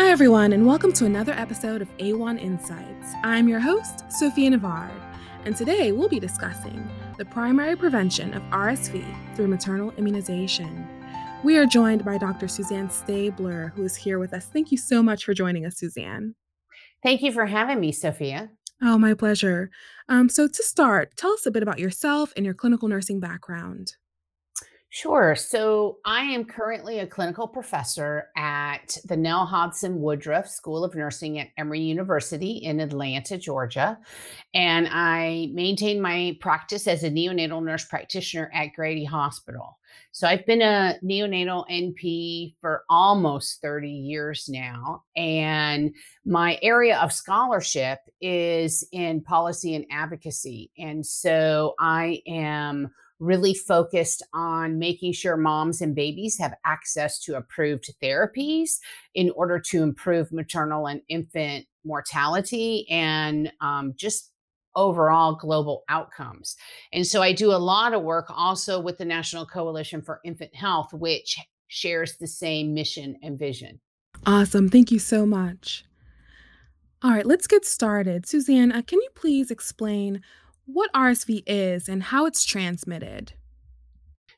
Hi, everyone, and welcome to another episode of AWHONN Insights. I'm your host, Sophia Navard, and today we'll be discussing the primary prevention of RSV through maternal immunization. We are joined by Dr. Suzanne Stabler, who is here with us. Thank you so much for joining us, Suzanne. Thank you for having me, Sophia. Oh, my pleasure. Um, so, to start, tell us a bit about yourself and your clinical nursing background. Sure. So I am currently a clinical professor at the Nell Hodgson Woodruff School of Nursing at Emory University in Atlanta, Georgia. And I maintain my practice as a neonatal nurse practitioner at Grady Hospital. So I've been a neonatal NP for almost 30 years now. And my area of scholarship is in policy and advocacy. And so I am really focused on making sure moms and babies have access to approved therapies in order to improve maternal and infant mortality and um, just overall global outcomes. And so I do a lot of work also with the National Coalition for Infant Health, which shares the same mission and vision. Awesome. Thank you so much. All right, let's get started. Suzanne, uh, can you please explain what RSV is and how it's transmitted.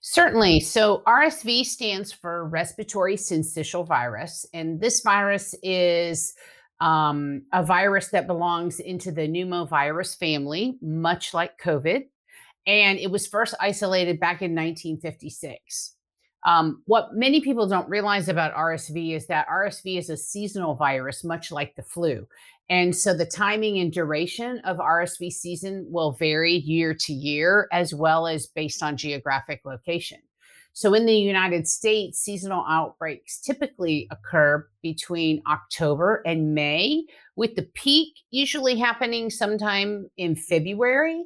Certainly. So, RSV stands for respiratory syncytial virus, and this virus is um, a virus that belongs into the pneumovirus family, much like COVID. And it was first isolated back in 1956. Um, what many people don't realize about RSV is that RSV is a seasonal virus, much like the flu. And so the timing and duration of RSV season will vary year to year, as well as based on geographic location. So in the United States, seasonal outbreaks typically occur between October and May, with the peak usually happening sometime in February.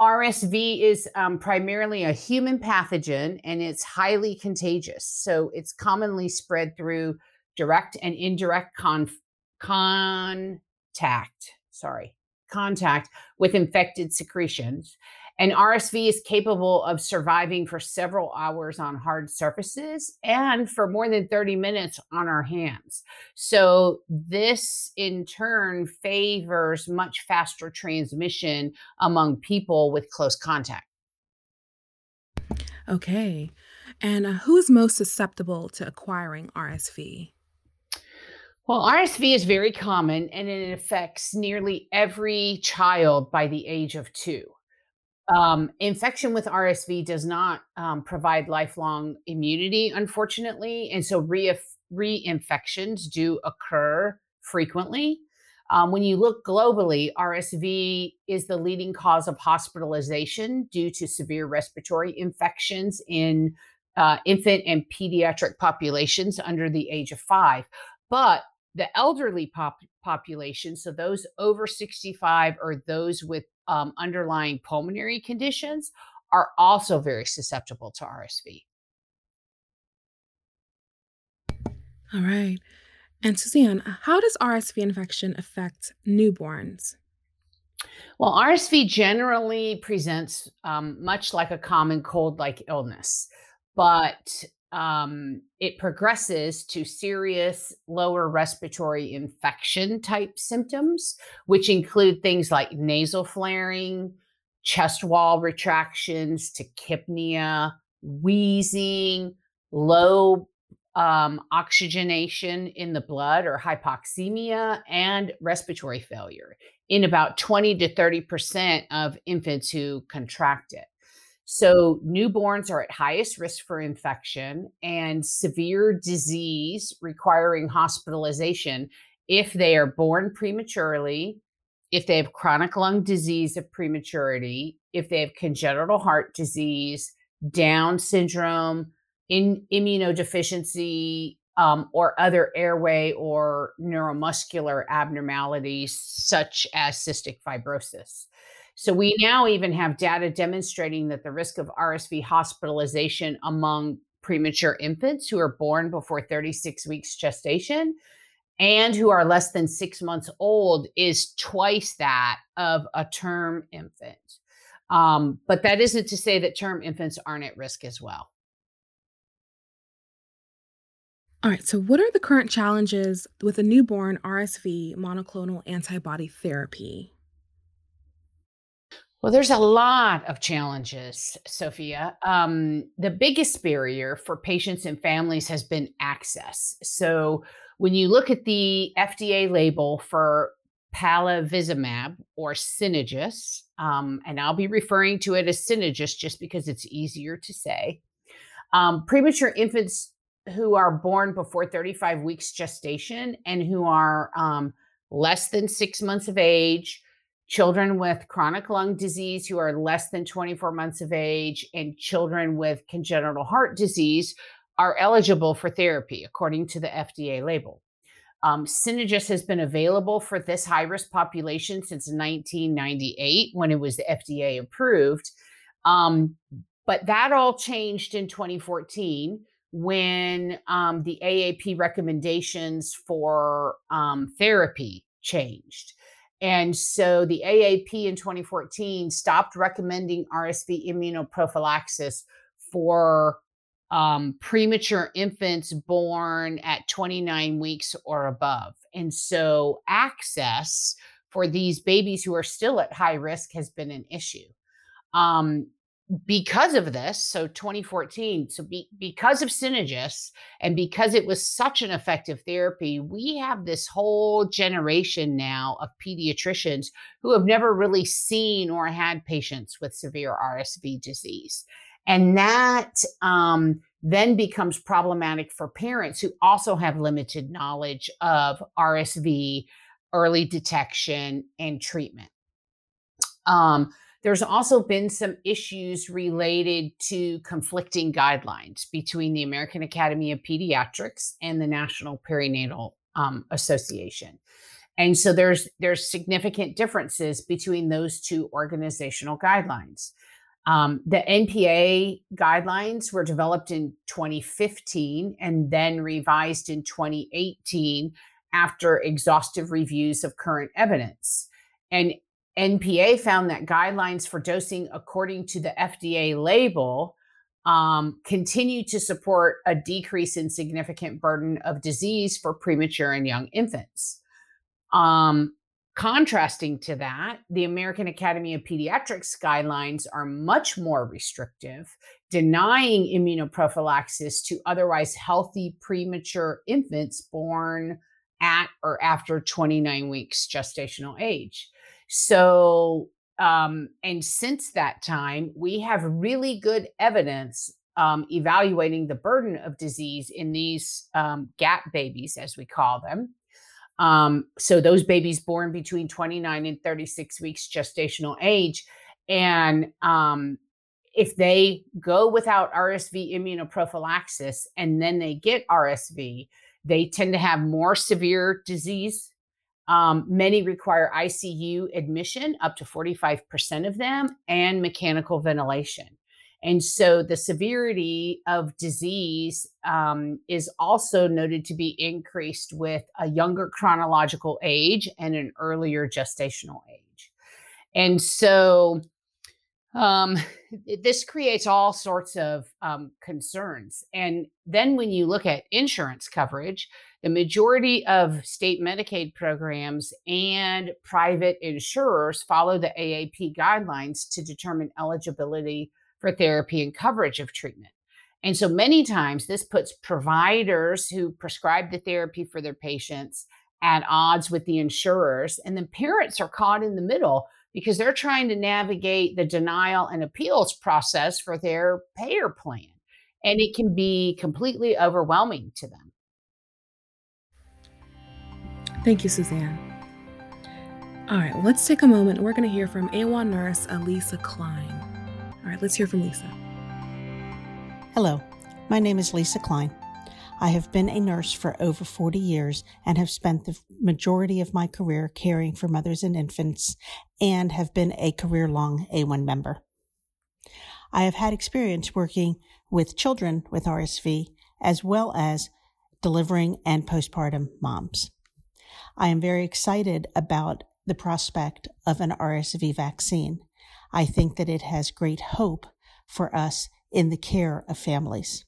RSV is um, primarily a human pathogen and it's highly contagious. So it's commonly spread through direct and indirect con- contact, sorry, contact with infected secretions. And RSV is capable of surviving for several hours on hard surfaces and for more than 30 minutes on our hands. So, this in turn favors much faster transmission among people with close contact. Okay. And uh, who is most susceptible to acquiring RSV? Well, RSV is very common and it affects nearly every child by the age of two. Um, infection with RSV does not um, provide lifelong immunity, unfortunately. And so re- reinfections do occur frequently. Um, when you look globally, RSV is the leading cause of hospitalization due to severe respiratory infections in uh, infant and pediatric populations under the age of five. But the elderly pop- population, so those over 65 or those with um, underlying pulmonary conditions, are also very susceptible to RSV. All right. And Suzanne, how does RSV infection affect newborns? Well, RSV generally presents um, much like a common cold like illness, but um, it progresses to serious lower respiratory infection type symptoms, which include things like nasal flaring, chest wall retractions, tachypnea, wheezing, low um, oxygenation in the blood or hypoxemia, and respiratory failure in about 20 to 30% of infants who contract it. So, newborns are at highest risk for infection and severe disease requiring hospitalization if they are born prematurely, if they have chronic lung disease of prematurity, if they have congenital heart disease, Down syndrome, in immunodeficiency, um, or other airway or neuromuscular abnormalities such as cystic fibrosis. So we now even have data demonstrating that the risk of RSV hospitalization among premature infants who are born before 36 weeks gestation and who are less than six months old is twice that of a term infant. Um, but that isn't to say that term infants aren't at risk as well. All right, so what are the current challenges with a newborn RSV monoclonal antibody therapy? Well, there's a lot of challenges, Sophia. Um, the biggest barrier for patients and families has been access. So, when you look at the FDA label for palivizumab or Synagis, um, and I'll be referring to it as Synagis just because it's easier to say, um, premature infants who are born before 35 weeks gestation and who are um, less than six months of age children with chronic lung disease who are less than 24 months of age, and children with congenital heart disease are eligible for therapy according to the FDA label. Um, Synagis has been available for this high risk population since 1998 when it was FDA approved. Um, but that all changed in 2014 when um, the AAP recommendations for um, therapy changed. And so the AAP in 2014 stopped recommending RSV immunoprophylaxis for um, premature infants born at 29 weeks or above. And so access for these babies who are still at high risk has been an issue. Um, because of this, so 2014, so be, because of Synagis and because it was such an effective therapy, we have this whole generation now of pediatricians who have never really seen or had patients with severe RSV disease. And that um, then becomes problematic for parents who also have limited knowledge of RSV early detection and treatment. Um, there's also been some issues related to conflicting guidelines between the American Academy of Pediatrics and the National Perinatal um, Association. And so there's there's significant differences between those two organizational guidelines. Um, the NPA guidelines were developed in 2015 and then revised in 2018 after exhaustive reviews of current evidence. And NPA found that guidelines for dosing according to the FDA label um, continue to support a decrease in significant burden of disease for premature and young infants. Um, contrasting to that, the American Academy of Pediatrics guidelines are much more restrictive, denying immunoprophylaxis to otherwise healthy premature infants born at or after 29 weeks gestational age. So, um, and since that time, we have really good evidence um, evaluating the burden of disease in these um, gap babies, as we call them. Um, so, those babies born between 29 and 36 weeks gestational age. And um, if they go without RSV immunoprophylaxis and then they get RSV, they tend to have more severe disease um, many require ICU admission, up to 45% of them, and mechanical ventilation. And so the severity of disease um, is also noted to be increased with a younger chronological age and an earlier gestational age. And so um, this creates all sorts of um, concerns. And then when you look at insurance coverage, the majority of state Medicaid programs and private insurers follow the AAP guidelines to determine eligibility for therapy and coverage of treatment. And so many times this puts providers who prescribe the therapy for their patients at odds with the insurers. And then parents are caught in the middle because they're trying to navigate the denial and appeals process for their payer plan. And it can be completely overwhelming to them. Thank you, Suzanne. All right, let's take a moment. We're going to hear from AWHONN nurse Elisa Klein. All right, let's hear from Lisa. Hello, my name is Lisa Klein. I have been a nurse for over 40 years and have spent the majority of my career caring for mothers and infants and have been a career long AWHONN member. I have had experience working with children with RSV as well as delivering and postpartum moms. I am very excited about the prospect of an RSV vaccine. I think that it has great hope for us in the care of families.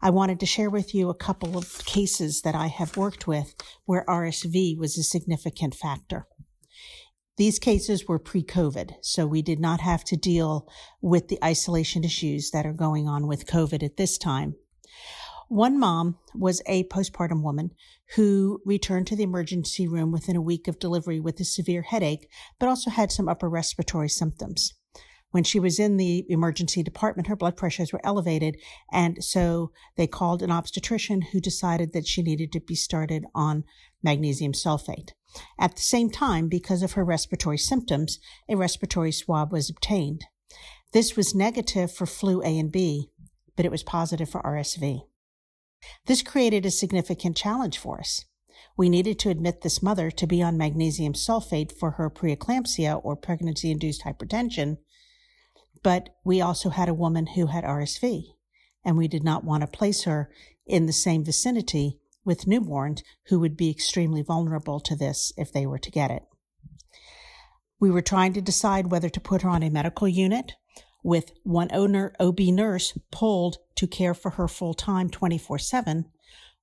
I wanted to share with you a couple of cases that I have worked with where RSV was a significant factor. These cases were pre COVID, so we did not have to deal with the isolation issues that are going on with COVID at this time. One mom was a postpartum woman who returned to the emergency room within a week of delivery with a severe headache, but also had some upper respiratory symptoms. When she was in the emergency department, her blood pressures were elevated, and so they called an obstetrician who decided that she needed to be started on magnesium sulfate. At the same time, because of her respiratory symptoms, a respiratory swab was obtained. This was negative for flu A and B, but it was positive for RSV. This created a significant challenge for us. We needed to admit this mother to be on magnesium sulfate for her preeclampsia or pregnancy induced hypertension, but we also had a woman who had RSV, and we did not want to place her in the same vicinity with newborns who would be extremely vulnerable to this if they were to get it. We were trying to decide whether to put her on a medical unit with one owner OB nurse pulled to care for her full time 24 7,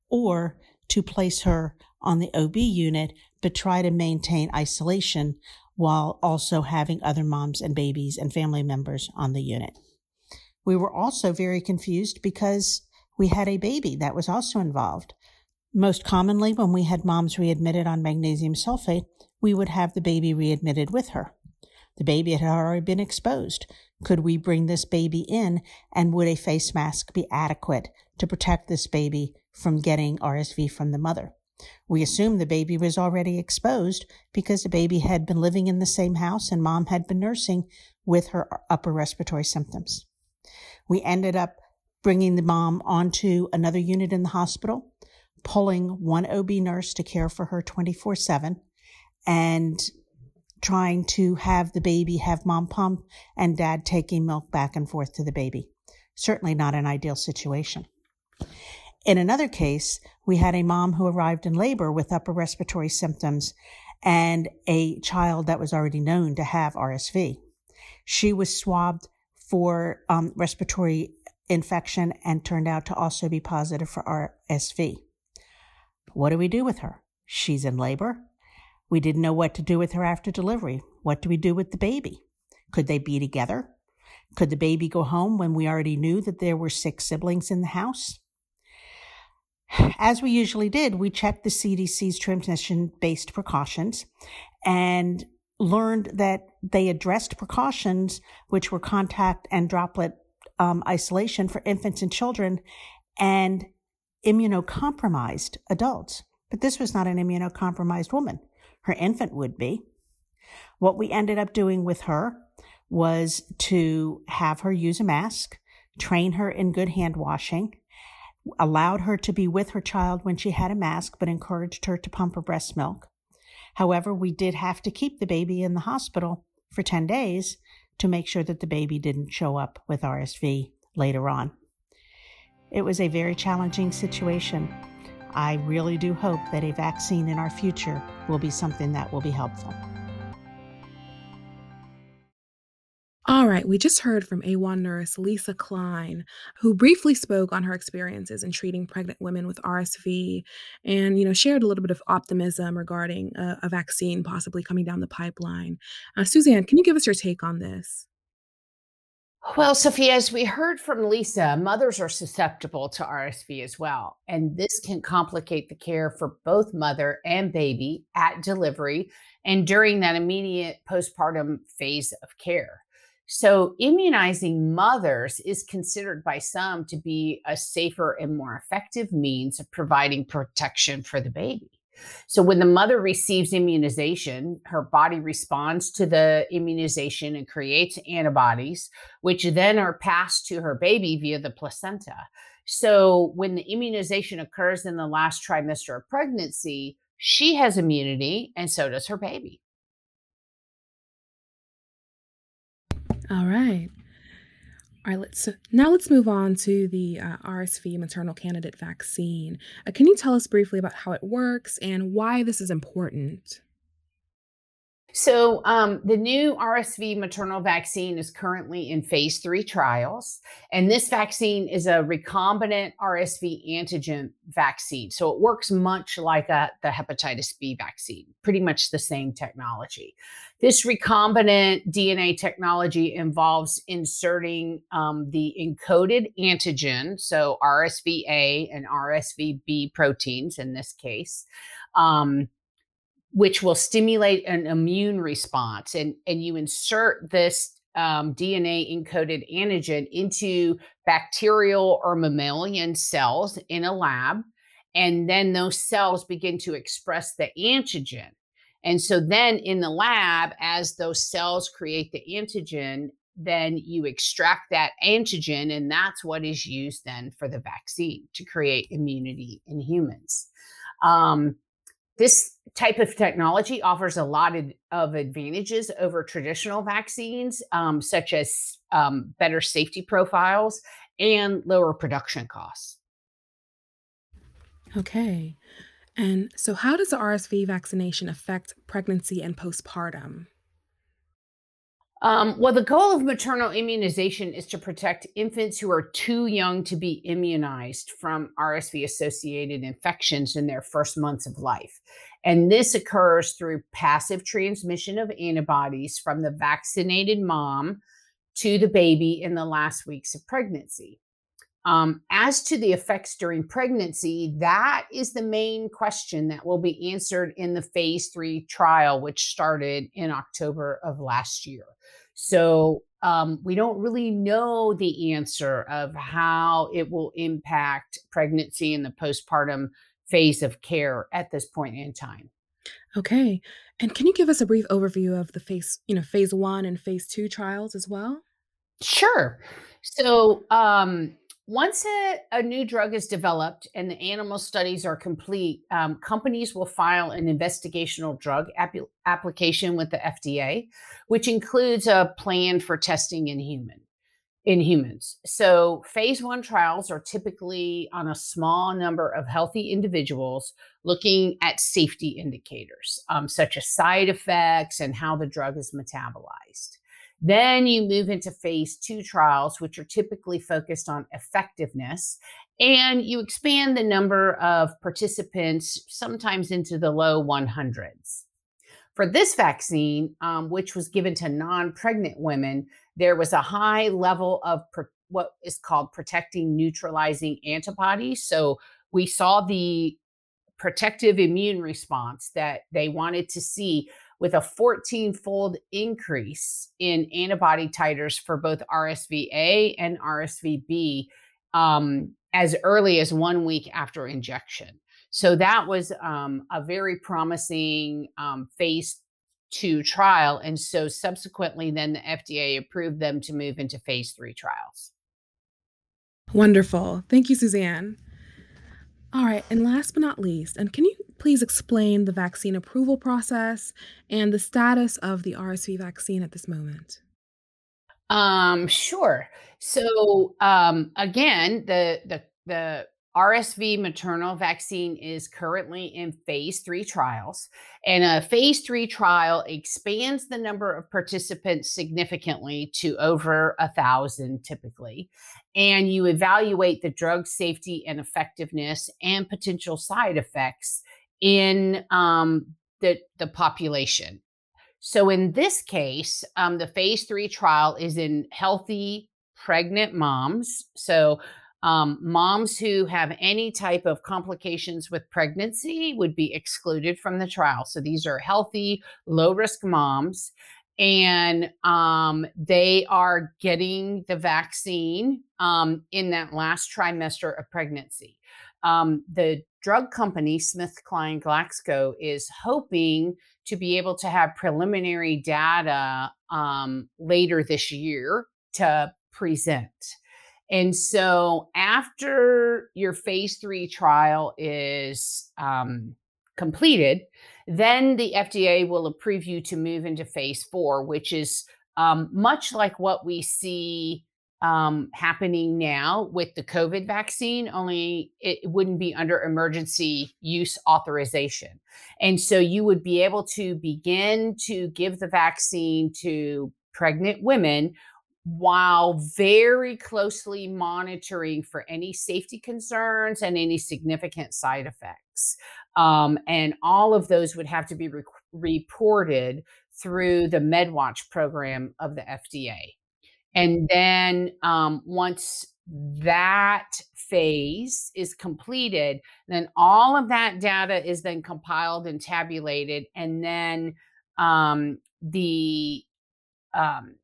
or to place her on the OB unit but try to maintain isolation while also having other moms and babies and family members on the unit. We were also very confused because we had a baby that was also involved. Most commonly, when we had moms readmitted on magnesium sulfate, we would have the baby readmitted with her. The baby had already been exposed. Could we bring this baby in and would a face mask be adequate to protect this baby from getting RSV from the mother? We assumed the baby was already exposed because the baby had been living in the same house and mom had been nursing with her upper respiratory symptoms. We ended up bringing the mom onto another unit in the hospital, pulling one OB nurse to care for her 24 7, and trying to have the baby have mom pump and dad taking milk back and forth to the baby. Certainly not an ideal situation. In another case, we had a mom who arrived in labor with upper respiratory symptoms and a child that was already known to have RSV. She was swabbed for um, respiratory infection and turned out to also be positive for RSV. What do we do with her? She's in labor. We didn't know what to do with her after delivery. What do we do with the baby? Could they be together? Could the baby go home when we already knew that there were six siblings in the house? As we usually did, we checked the CDC's transmission based precautions and learned that they addressed precautions, which were contact and droplet um, isolation for infants and children and immunocompromised adults. But this was not an immunocompromised woman her infant would be. What we ended up doing with her was to have her use a mask, train her in good hand washing, allowed her to be with her child when she had a mask, but encouraged her to pump her breast milk. However, we did have to keep the baby in the hospital for 10 days to make sure that the baby didn't show up with RSV later on. It was a very challenging situation. I really do hope that a vaccine in our future will be something that will be helpful. All right, we just heard from AWHONN nurse Lisa Klein, who briefly spoke on her experiences in treating pregnant women with RSV and, you know, shared a little bit of optimism regarding a, a vaccine possibly coming down the pipeline. Uh, Suzanne, can you give us your take on this? Well, Sophia, as we heard from Lisa, mothers are susceptible to RSV as well. And this can complicate the care for both mother and baby at delivery and during that immediate postpartum phase of care. So, immunizing mothers is considered by some to be a safer and more effective means of providing protection for the baby. So when the mother receives immunization, her body responds to the immunization and creates antibodies, which then are passed to her baby via the placenta. So when the immunization occurs in the last trimester of pregnancy, she has immunity and so does her baby. All right. All right, let's now let's move on to the uh, RSV maternal candidate vaccine. Uh, can you tell us briefly about how it works and why this is important? So, um, the new RSV maternal vaccine is currently in phase three trials. And this vaccine is a recombinant RSV antigen vaccine. So, it works much like a, the hepatitis B vaccine, pretty much the same technology. This recombinant DNA technology involves inserting um, the encoded antigen, so RSV A and RSV B proteins in this case. Um, which will stimulate an immune response. And, and you insert this um, DNA encoded antigen into bacterial or mammalian cells in a lab. And then those cells begin to express the antigen. And so then in the lab, as those cells create the antigen, then you extract that antigen, and that's what is used then for the vaccine to create immunity in humans. Um, this type of technology offers a lot of, advantages over traditional vaccines, um, such as um, better safety profiles and lower production costs. Okay. And so, how does the RSV vaccination affect pregnancy and postpartum? Um, well, the goal of maternal immunization is to protect infants who are too young to be immunized from RSV associated infections in their first months of life. And this occurs through passive transmission of antibodies from the vaccinated mom to the baby in the last weeks of pregnancy. Um, as to the effects during pregnancy, that is the main question that will be answered in the phase three trial, which started in October of last year. So um, we don't really know the answer of how it will impact pregnancy and the postpartum phase of care at this point in time. Okay. And can you give us a brief overview of the phase, you know, phase one and phase two trials as well? Sure. So, um, once a, a, new drug is developed and the animal studies are complete, um, companies will file an investigational drug ap- application with the FDA, which includes a plan for testing in human in humans. So, phase one trials are typically on a small number of healthy individuals looking at safety indicators, um, such as side effects and how the drug is metabolized. Then you move into phase two trials, which are typically focused on effectiveness, and you expand the number of participants sometimes into the low 100s. For this vaccine, um, which was given to non pregnant women, there was a high level of pro- what is called protecting neutralizing antibodies. So we saw the protective immune response that they wanted to see with a 14 fold increase in antibody titers for both RSV-A and RSV-B um, as early as one week after injection. So that was um, a very promising um, phase two trial. And so subsequently, then the FDA approved them to move into phase three trials. Wonderful. Thank you, Suzanne. All right, and last but not least, and can you please explain the vaccine approval process and the status of the RSV vaccine at this moment? Um, sure. So um, again, the the the RSV maternal vaccine is currently in phase three trials, and a phase three trial expands the number of participants significantly to over a thousand typically. And you evaluate the drug safety and effectiveness and potential side effects in um, the, the population. So in this case, um, the phase three trial is in healthy pregnant moms. So um, moms who have any type of complications with pregnancy would be excluded from the trial. So these are healthy, low risk moms, and um, they are getting the vaccine um, in that last trimester of pregnancy. Um, the drug company, SmithKline Glaxo, is hoping to be able to have preliminary data um, later this year to present. And so after your phase three trial is um, completed, then the FDA will approve you to move into phase four, which is um, much like what we see um, happening now with the COVID vaccine, only it wouldn't be under emergency use authorization. And so you would be able to begin to give the vaccine to pregnant women while very closely monitoring for any safety concerns and any significant side effects. Um, and all of those would have to be re- reported through the MedWatch program of the FDA. And then um, once that phase is completed, then all of that data is then compiled and tabulated. And then um, the um,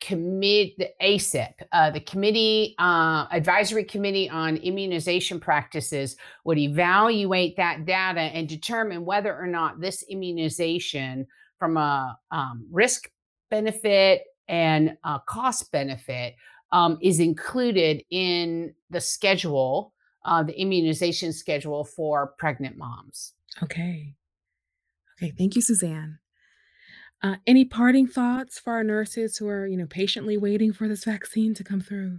commit the ACIP, uh, the committee uh, advisory committee on immunization practices, would evaluate that data and determine whether or not this immunization, from a um, risk benefit and a cost benefit, um, is included in the schedule, uh, the immunization schedule for pregnant moms. Okay. Okay. Thank you, Suzanne. Uh, any parting thoughts for our nurses who are, you know, patiently waiting for this vaccine to come through?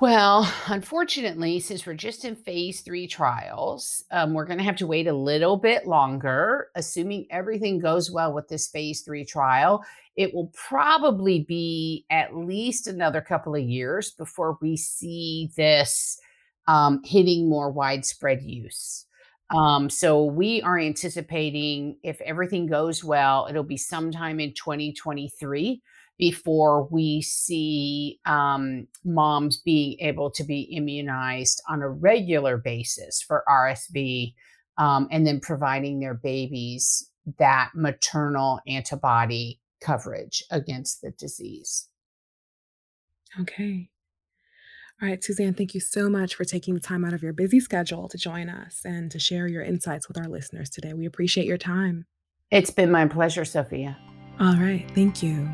Well, unfortunately, since we're just in phase three trials, um, we're going to have to wait a little bit longer. Assuming everything goes well with this phase three trial, it will probably be at least another couple of years before we see this um, hitting more widespread use. Um, so we are anticipating if everything goes well, it'll be sometime in 2023 before we see um, moms being able to be immunized on a regular basis for RSV um, and then providing their babies that maternal antibody coverage against the disease. Okay. All right, Suzanne, thank you so much for taking the time out of your busy schedule to join us and to share your insights with our listeners today. We appreciate your time. It's been my pleasure, Sophia. All right, thank you.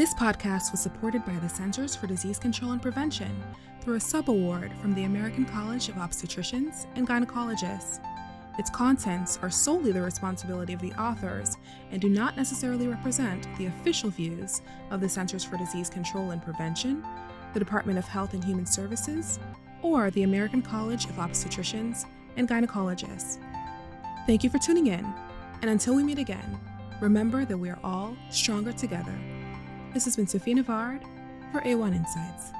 This podcast was supported by the Centers for Disease Control and Prevention through a subaward from the American College of Obstetricians and Gynecologists. Its contents are solely the responsibility of the authors and do not necessarily represent the official views of the Centers for Disease Control and Prevention the Department of Health and Human Services, or the American College of Obstetricians and Gynecologists. Thank you for tuning in, and until we meet again, remember that we are all stronger together. This has been Sophie Navard for AWHONN Insights.